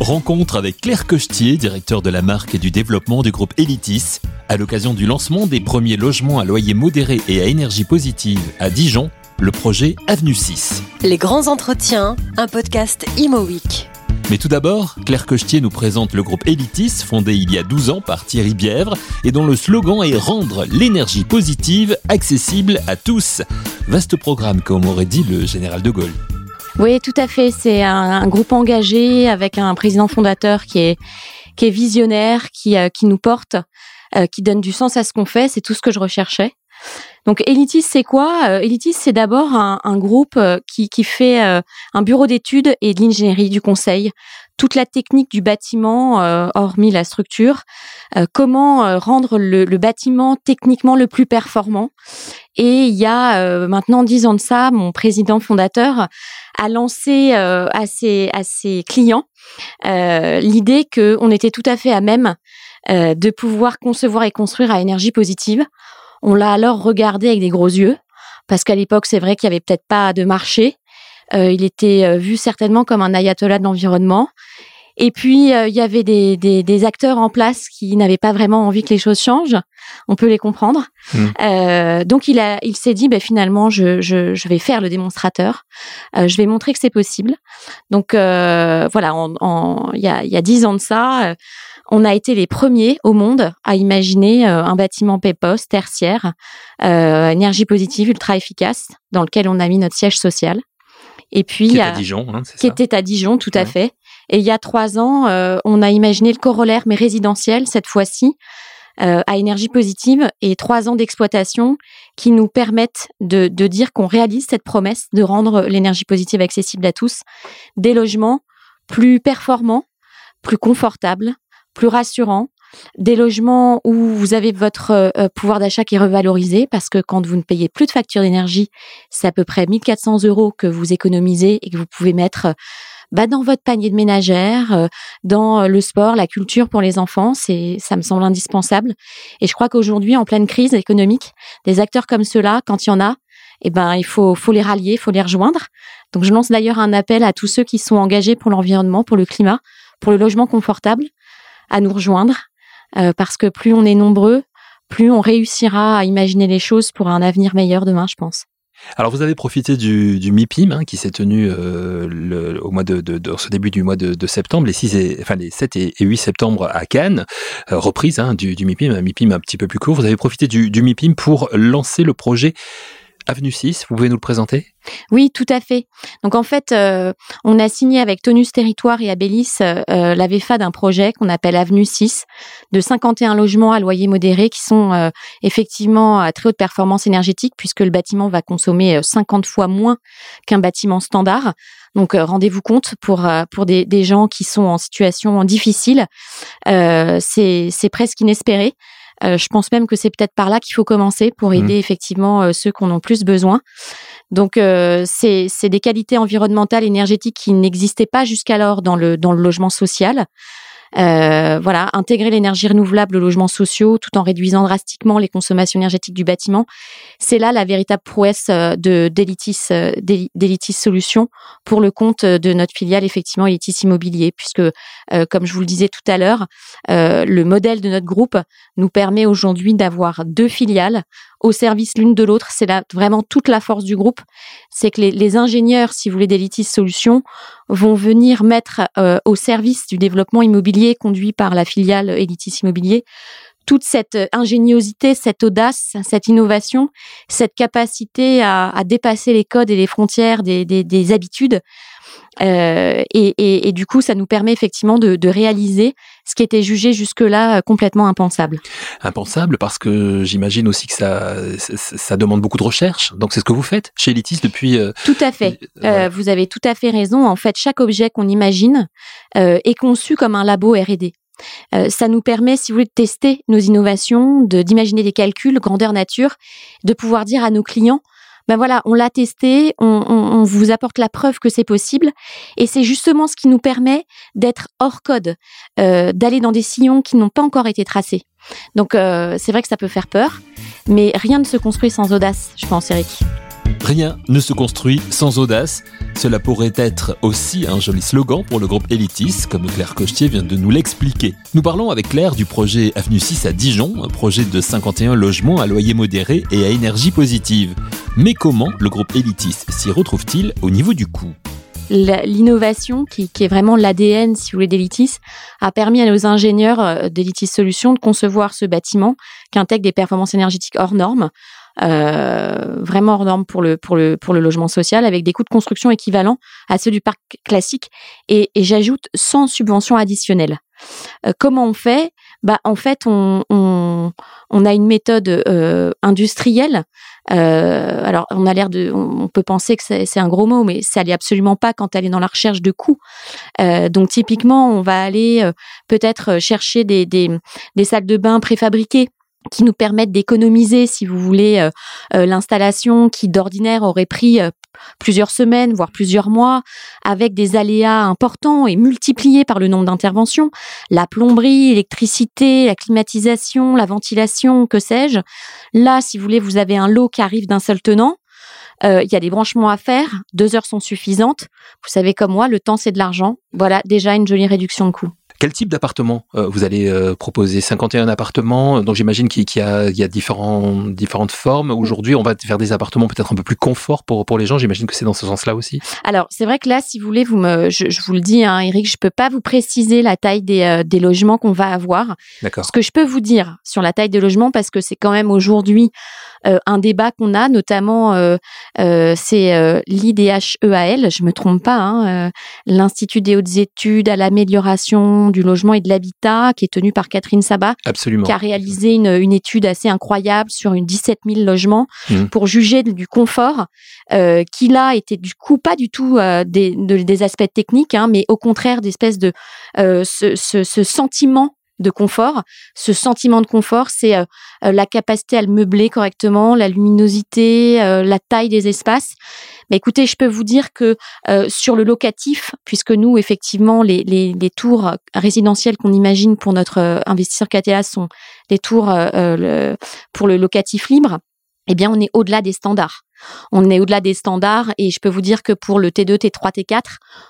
Rencontre avec Claire Cochetier, directeur de la marque et du développement du groupe Elitis, à l'occasion du lancement des premiers logements à loyer modéré et à énergie positive à Dijon, le projet Avenue 6. Les grands entretiens, un podcast Imo Week. Mais tout d'abord, Claire Cochetier nous présente le groupe Elitis, fondé il y a 12 ans par Thierry Bièvre, et dont le slogan est Rendre l'énergie positive accessible à tous. Vaste programme, comme aurait dit le général de Gaulle. Oui, tout à fait. C'est un, groupe engagé avec un président fondateur qui est qui est visionnaire, qui euh, qui nous porte, euh, qui donne du sens à ce qu'on fait. C'est tout ce que je recherchais. Donc Elitis, c'est quoi? Euh, Elitis, c'est d'abord un, groupe qui, qui fait un bureau d'études et de l'ingénierie du conseil toute la technique du bâtiment, euh, hormis la structure, euh, comment euh, rendre le, bâtiment techniquement le plus performant. Et il y a maintenant dix ans de ça, mon président fondateur a lancé à ses clients l'idée qu'on était tout à fait à même de pouvoir concevoir et construire à énergie positive. On l'a alors regardé avec des gros yeux, parce qu'à l'époque, c'est vrai qu'il y avait peut-être pas de marché. Euh, il était euh, vu certainement comme un ayatollah de l'environnement. Et puis, euh, il y avait des, des, des, acteurs en place qui n'avaient pas vraiment envie que les choses changent. On peut les comprendre. Mmh. Euh, donc, il, a, il s'est dit, ben, finalement, je, je, je, vais faire le démonstrateur. Euh, je vais montrer que c'est possible. Donc, voilà, il y a, y a dix ans de ça, on a été les premiers au monde à imaginer un bâtiment PEPOS tertiaire, énergie positive, ultra efficace, dans lequel on a mis notre siège social. Et puis, qui, à Dijon, hein, qui était à Dijon, tout à fait. Et il y a trois ans, euh, on a imaginé le corollaire, mais résidentiel cette fois-ci, euh, à énergie positive, et trois ans d'exploitation qui nous permettent de, dire qu'on réalise cette promesse de rendre l'énergie positive accessible à tous, des logements plus performants, plus confortables, plus rassurants, des logements où vous avez votre euh, pouvoir d'achat qui est revalorisé parce que quand vous ne payez plus de facture d'énergie, c'est à peu près 1400 euros que vous économisez et que vous pouvez mettre bah, dans votre panier de ménagère, euh, dans le sport, la culture pour les enfants. C'est, ça me semble indispensable. Et je crois qu'aujourd'hui, en pleine crise économique, des acteurs comme ceux-là, quand il y en a, eh ben, il faut, faut les rallier, il faut les rejoindre. Donc, je lance d'ailleurs un appel à tous ceux qui sont engagés pour l'environnement, pour le climat, pour le logement confortable, à nous rejoindre euh, parce que plus on est nombreux, plus on réussira à imaginer les choses pour un avenir meilleur demain, je pense. Alors vous avez profité du, du MIPIM hein, qui s'est tenu euh, le, au mois de, ce début du mois de, de, septembre, les 6 et, enfin les 7 et, 8 septembre à Cannes, euh, reprise hein, du, du MIPIM, un MIPIM un petit peu plus court. Vous avez profité du, du MIPIM pour lancer le projet Avenue 6, vous pouvez nous le présenter? Oui, tout à fait. Donc en fait, euh, on a signé avec Tonus Territoire et Abélis euh, la VFA d'un projet qu'on appelle Avenue 6, de 51 logements à loyer modéré qui sont euh, effectivement à très haute performance énergétique puisque le bâtiment va consommer 50 fois moins qu'un bâtiment standard. Donc rendez-vous compte pour pour des, des, gens qui sont en situation difficile, c'est presque inespéré. Euh, je pense même que c'est peut-être par là qu'il faut commencer pour mmh. aider effectivement euh, ceux qui en plus besoin. Donc euh, c'est des qualités environnementales énergétiques qui n'existaient pas jusqu'alors dans le dans le logement social. Euh, voilà, intégrer l'énergie renouvelable aux logements sociaux tout en réduisant drastiquement les consommations énergétiques du bâtiment. C'est là la véritable prouesse euh, de d'Elitis euh, d'Elitis Solutions pour le compte de notre filiale effectivement Elitis Immobilier, puisque comme je vous le disais tout à l'heure, le modèle de notre groupe nous permet aujourd'hui d'avoir deux filiales au service l'une de l'autre. C'est là vraiment toute la force du groupe. C'est que les, les, ingénieurs, si vous voulez, d'Elitis Solutions vont venir mettre euh, au service du développement immobilier conduit par la filiale Elitis Immobilier toute cette ingéniosité, cette audace, cette innovation, cette capacité à, à dépasser les codes et les frontières des, des, des habitudes euh, et, et, et, du coup, ça nous permet effectivement de, de réaliser ce qui était jugé jusque-là euh, complètement impensable. Impensable parce que j'imagine aussi que ça, ça demande beaucoup de recherche. Donc c'est ce que vous faites chez Elitis depuis. Euh, tout à fait. Euh, vous avez tout à fait raison. En fait, chaque objet qu'on imagine euh, est conçu comme un labo R&D. Euh, ça nous permet, si vous voulez, de tester nos innovations, de d'imaginer des calculs grandeur nature, de pouvoir dire à nos clients ben voilà, on l'a testé, on, vous apporte la preuve que c'est possible, et c'est justement ce qui nous permet d'être hors code, euh, d'aller dans des sillons qui n'ont pas encore été tracés. Donc euh, c'est vrai que ça peut faire peur, mais rien ne se construit sans audace, je pense, Eric. Rien ne se construit sans audace. Cela pourrait être aussi un joli slogan pour le groupe Elitis, comme Claire Cochetier vient de nous l'expliquer. Nous parlons avec Claire du projet Avenue 6 à Dijon, un projet de 51 logements à loyer modéré et à énergie positive. Mais comment le groupe Elitis s'y retrouve-t-il au niveau du coût? L'innovation, qui, est vraiment l'ADN, si vous voulez, d'Elitis, a permis à nos ingénieurs euh, d'Elitis Solutions de concevoir ce bâtiment qui intègre des performances énergétiques hors normes, euh, vraiment hors normes pour le, pour, le, pour le logement social, avec des coûts de construction équivalents à ceux du parc classique, et, j'ajoute sans subvention additionnelle. Euh, comment on fait? Bah, En fait, on, on, a une méthode euh, industrielle. alors, on a l'air de, on peut penser que c'est un gros mot, mais ça l'est absolument pas quand elle est dans la recherche de coûts. donc, typiquement, on va aller peut-être chercher des, des, des salles de bain préfabriquées qui nous permettent d'économiser, si vous voulez, euh, euh, l'installation qui d'ordinaire aurait pris euh, plusieurs semaines, voire plusieurs mois, avec des aléas importants et multipliés par le nombre d'interventions, la plomberie, l'électricité, la climatisation, la ventilation, que sais-je. Là, si vous voulez, vous avez un lot qui arrive d'un seul tenant. Il y a des branchements à faire, deux heures sont suffisantes. Vous savez comme moi, le temps c'est de l'argent. Voilà déjà une jolie réduction de coûts. Quel type d'appartement euh, vous allez euh, proposer? 51 appartements, donc j'imagine qu'il y, a, il y a différents, différentes formes. Aujourd'hui, on va faire des appartements peut-être un peu plus confort pour, pour les gens. J'imagine que c'est dans ce sens-là aussi. Alors, c'est vrai que là, si vous voulez, vous me, je, vous le dis, hein, Eric, je peux pas vous préciser la taille des, euh, des logements qu'on va avoir. D'accord. Ce que je peux vous dire sur la taille des logements, parce que c'est quand même aujourd'hui un débat qu'on a, notamment c'est l'IDHEAL, je me trompe pas, hein, l'Institut des hautes études à l'amélioration du logement et de l'habitat, qui est tenu par Catherine Sabat, Absolument. qui a réalisé une, une étude assez incroyable sur une 17 000 logements mmh. pour juger du confort, euh, qui là était du coup pas du tout euh, des, des, aspects techniques, hein, mais au contraire d'espèces de euh, ce, ce, ce sentiment de confort. Ce sentiment de confort, c'est euh, euh, la capacité à le meubler correctement, la luminosité, euh, la taille des espaces. Mais écoutez, je peux vous dire que sur le locatif, puisque nous, effectivement, les, les, les tours résidentielles qu'on imagine pour notre investisseur KTA sont des tours pour le locatif libre, eh bien, on est au-delà des standards. On est au-delà des standards et je peux vous dire que pour le T2, T3, T4,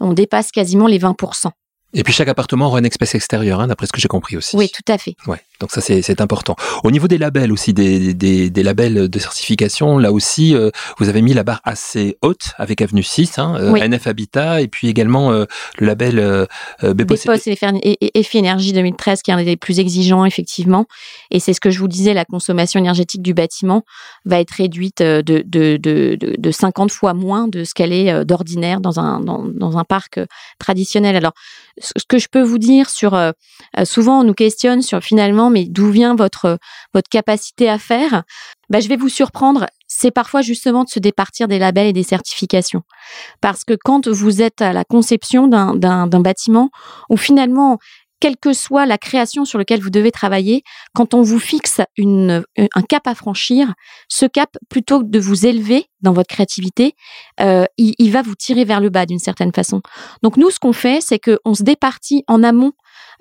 on dépasse quasiment les 20%. Et puis chaque appartement aura une espèce extérieure, hein, d'après ce que j'ai compris aussi. Oui, tout à fait. Ouais, donc ça c'est important. Au niveau des labels aussi, des, des, des labels de certification, là aussi, euh, vous avez mis la barre assez haute avec Avenue 6, hein, euh, NF Habitat, et puis également euh, le label euh, BEPOS. et EFI Énergie 2013, qui est un des plus exigeants, effectivement. Et c'est ce que je vous disais, la consommation énergétique du bâtiment va être réduite de, de, de, de 50 fois moins de ce qu'elle est d'ordinaire dans un, dans, dans un parc traditionnel. Alors, ce que je peux vous dire sur, souvent on nous questionne sur finalement, mais d'où vient votre votre capacité à faire bah, je vais vous surprendre. C'est parfois justement de se départir des labels et des certifications, parce que quand vous êtes à la conception d'un bâtiment, ou finalement quelle que soit la création sur laquelle vous devez travailler, quand on vous fixe une, un cap à franchir, ce cap, plutôt que de vous élever dans votre créativité, euh, il, va vous tirer vers le bas d'une certaine façon. Donc nous, ce qu'on fait, c'est qu'on se départit en amont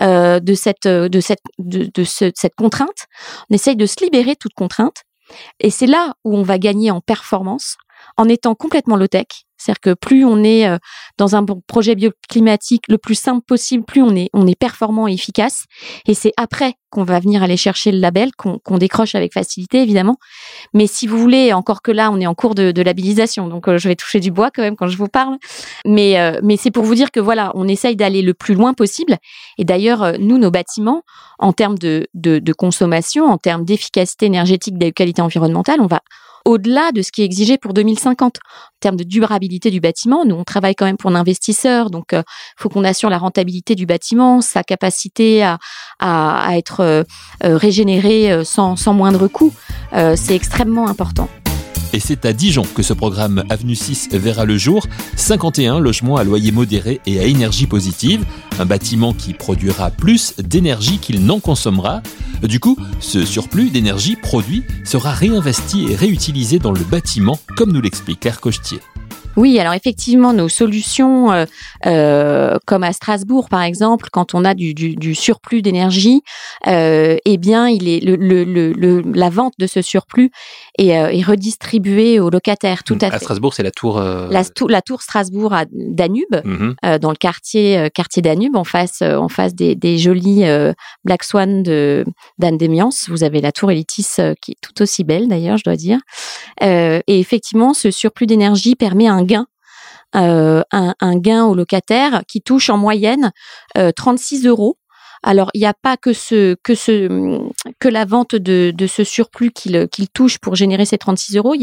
euh, de cette de cette de, de cette contrainte. On essaye de se libérer toute contrainte. Et c'est là où on va gagner en performance en étant complètement low-tech, c'est-à-dire que plus on est euh, dans un projet bioclimatique le plus simple possible, plus on est, performant et efficace. Et c'est après qu'on va venir aller chercher le label, qu'on décroche avec facilité, évidemment. Mais si vous voulez, encore que là, on est en cours de, de labellisation, donc euh, je vais toucher du bois quand même quand je vous parle. Mais, euh, mais c'est pour vous dire que voilà, on essaye d'aller le plus loin possible. Et d'ailleurs, nous, nos bâtiments, en termes de, de consommation, en termes d'efficacité énergétique, de qualité environnementale, on va au-delà de ce qui est exigé pour 2050. En termes de durabilité du bâtiment, nous, on travaille quand même pour un investisseur, donc il euh, faut qu'on assure la rentabilité du bâtiment, sa capacité à, à, être euh, euh, régénéré sans, sans moindre coût. C'est extrêmement important. Et c'est à Dijon que ce programme Avenue 6 verra le jour. 51 logements à loyer modéré et à énergie positive. Un bâtiment qui produira plus d'énergie qu'il n'en consommera. Du coup, ce surplus d'énergie produit sera réinvesti et réutilisé dans le bâtiment, comme nous l'explique Claire Cochetier. Oui, alors effectivement, nos solutions, euh, euh, comme à Strasbourg par exemple, quand on a du, du, du surplus d'énergie, euh, eh bien, il est le, le, le, la vente de ce surplus est, est redistribuée aux locataires. Tout à, à fait. Strasbourg, c'est la tour. La, tou- la tour Strasbourg à Danube, mhm. dans le quartier quartier Danube, en face en face des, des jolis Black Swan de d'Anne Demiance. Vous avez la tour Elitis qui est tout aussi belle d'ailleurs, je dois dire. Et effectivement, ce surplus d'énergie permet un gain. euh, un, gain aux locataires qui touche en moyenne euh, 36 euros. Alors, il n'y a pas que la vente de, ce surplus qu'il touche pour générer ces 36 euros.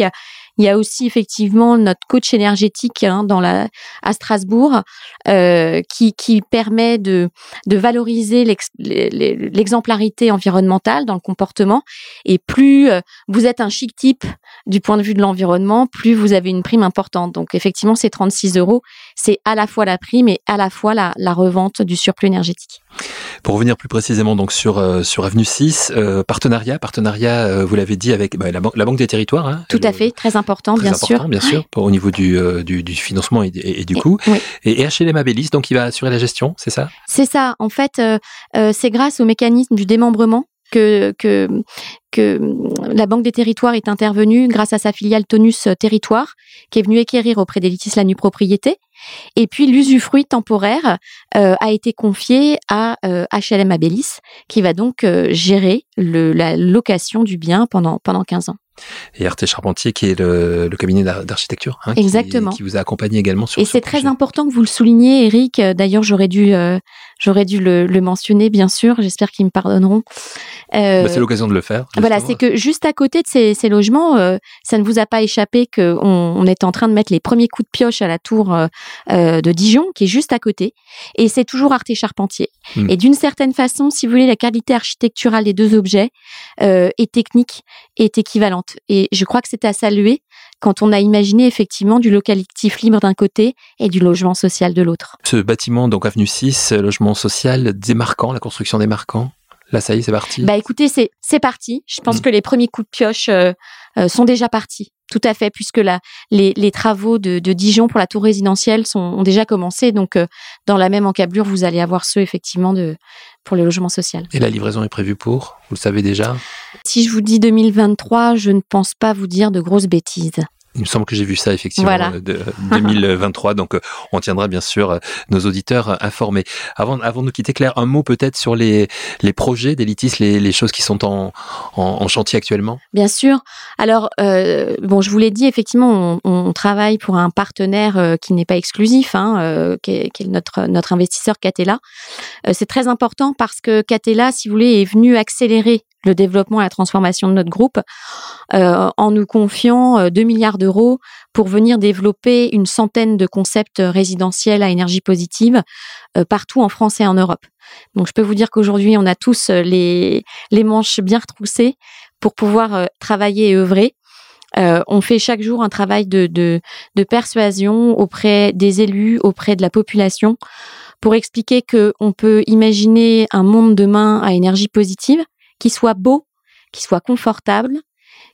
Il y a aussi effectivement notre coach énergétique hein, dans la à Strasbourg euh, qui, qui permet de, de valoriser l'exemplarité environnementale dans le comportement. Et plus euh, vous êtes un chic type du point de vue de l'environnement, plus vous avez une prime importante. Donc effectivement, ces 36 euros, c'est à la fois la prime et à la fois la, la revente du surplus énergétique. Pour revenir plus précisément donc sur euh, sur Avenue 6, euh, partenariat, partenariat, vous l'avez dit avec bah, la, banque, la Banque des Territoires. Hein, Tout le- à fait, très important, Très bien important, sûr. bien sûr, pour, au niveau du, euh, du, du financement et, et- et du coût. oui. Et, et HLM Abélis, donc il va assurer la gestion, c'est ça? C'est ça. En fait, euh, euh, c'est grâce au mécanisme du démembrement que, que, que hum, la Banque des Territoires est intervenue grâce à sa filiale Tonus Territoire, qui est venue équérir auprès d'Elitis la nue propriété. Et puis l'usufruit temporaire euh, a été confié à euh, HLM Abélis, qui va donc euh, gérer le, la location du bien pendant, pendant 15 ans. Et Arte Charpentier, qui est le, le cabinet d'ar- d'architecture, hein, qui- Exactement. qui, vous a accompagné également sur Et ce c'est très important que vous le souligniez, Eric. Euh, D'ailleurs, j'aurais dû, euh, j'aurais dû le, le mentionner, bien sûr. J'espère qu'ils me pardonneront. Euh, Bah, c'est l'occasion de le faire. Voilà, c'est que juste à côté de ces, ces logements, euh, ça ne vous a pas échappé qu'on on est en train de mettre les premiers coups de pioche à la tour euh, euh, de Dijon, qui est juste à côté, et c'est toujours Arte Charpentier. Mm. Et d'une certaine façon, si vous voulez, la qualité architecturale des deux objets euh, et technique est équivalente. Et je crois que c'est à saluer quand on a imaginé effectivement du locatif libre d'un côté et du logement social de l'autre. Ce bâtiment, donc Avenue 6, euh, logement social démarquant, la construction démarquant. Là, ça y est, c'est parti. Bah écoutez, c'est parti. Je pense Mm. que les premiers coups de pioche euh, euh, sont déjà partis. Tout à fait, puisque la, les, les travaux de, de Dijon pour la tour résidentielle sont, ont déjà commencé. Donc, euh, dans la même encablure, vous allez avoir ceux effectivement de pour le logement social. Et la livraison est prévue pour Vous le savez déjà? Si je vous dis 2023, je ne pense pas vous dire de grosses bêtises. Il me semble que j'ai vu ça effectivement Voilà. euh, de 2023. donc, euh, on tiendra bien sûr euh, nos auditeurs euh, informés. Avant, avant de nous quitter, Claire, un mot peut-être sur les, les projets d'Elitis, les, les choses qui sont en, en, en chantier actuellement? Bien sûr. Alors, euh, bon, je vous l'ai dit, effectivement, on, on travaille pour un partenaire euh, qui n'est pas exclusif, hein, euh, qui, est, qui est notre, notre investisseur Catella. Euh, c'est très important parce que Catella, si vous voulez, est venu accélérer le développement et la transformation de notre groupe euh, en nous confiant euh, 2 milliards d'euros pour venir développer une centaine de concepts résidentiels à énergie positive euh, partout en France et en Europe. Donc je peux vous dire qu'aujourd'hui, on a tous euh, les, les manches bien retroussées pour pouvoir travailler et œuvrer. On fait chaque jour un travail de, de, de persuasion auprès des élus, auprès de la population, pour expliquer que on peut imaginer un monde demain à énergie positive qui soit beau, qui soit confortable,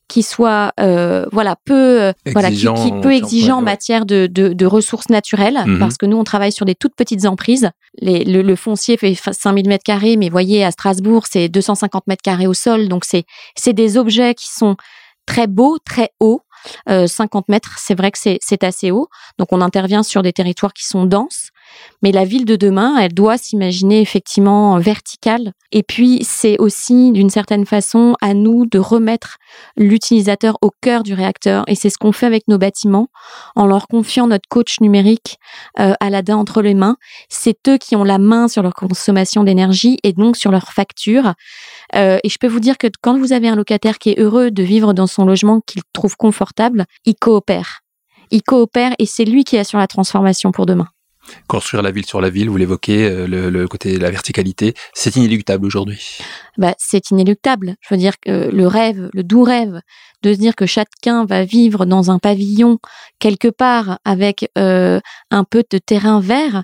qui soit euh, voilà peu euh, voilà qui, Exigeant, qui en- peu exigeant matière de, de, de ressources naturelles Mhm. parce que nous on travaille sur des toutes petites emprises. Les, le, le foncier fait 5000 mètres carrés mais voyez à Strasbourg c'est 250 mètres carrés au sol. Donc c'est c'est des objets qui sont très beaux très hauts. Euh, 50 mètres c'est vrai que c'est c'est assez haut. Donc on intervient sur des territoires qui sont denses mais la ville de demain, elle doit s'imaginer effectivement verticale. Et puis, c'est aussi, d'une certaine façon, à nous de remettre l'utilisateur au cœur du réacteur. Et c'est ce qu'on fait avec nos bâtiments, en leur confiant notre coach numérique euh, Aladdin entre les mains. C'est eux qui ont la main sur leur consommation d'énergie et donc sur leur facture. Euh, et je peux vous dire que quand vous avez un locataire qui est heureux de vivre dans son logement, qu'il trouve confortable, il coopère. Il coopère et c'est lui qui assure la transformation pour demain. Construire la ville sur la ville, vous l'évoquez, euh, le, le côté la verticalité, c'est inéluctable aujourd'hui. bah, c'est inéluctable. Je veux dire que le rêve, le doux rêve de se dire que chacun va vivre dans un pavillon quelque part avec euh, un peu de terrain vert.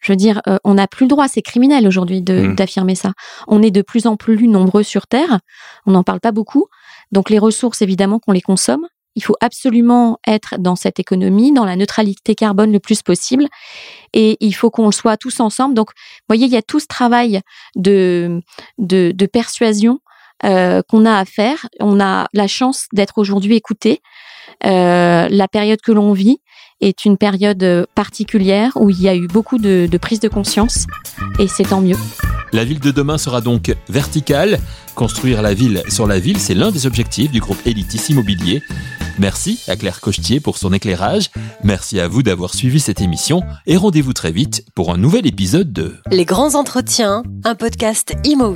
Je veux dire, euh, on n'a plus le droit, c'est criminel aujourd'hui de- Mm. d'affirmer ça. On est de plus en plus nombreux sur Terre, on n'en parle pas beaucoup. Donc les ressources, évidemment, qu'on les consomme, Il faut absolument être dans cette économie, dans la neutralité carbone le plus possible. Et il faut qu'on le soit tous ensemble. Donc, vous voyez, il y a tout ce travail de, de, persuasion euh, qu'on a à faire. On a la chance d'être aujourd'hui écouté. Euh, la période que l'on vit est une période particulière où il y a eu beaucoup de, de prise de conscience et c'est tant mieux. La ville de demain sera donc verticale. Construire la ville sur la ville, c'est l'un des objectifs du groupe Elitis Immobilier. Merci à Claire Cochetier pour son éclairage. Merci à vous d'avoir suivi cette émission et rendez-vous très vite pour un nouvel épisode de Les grands entretiens, un podcast Imo.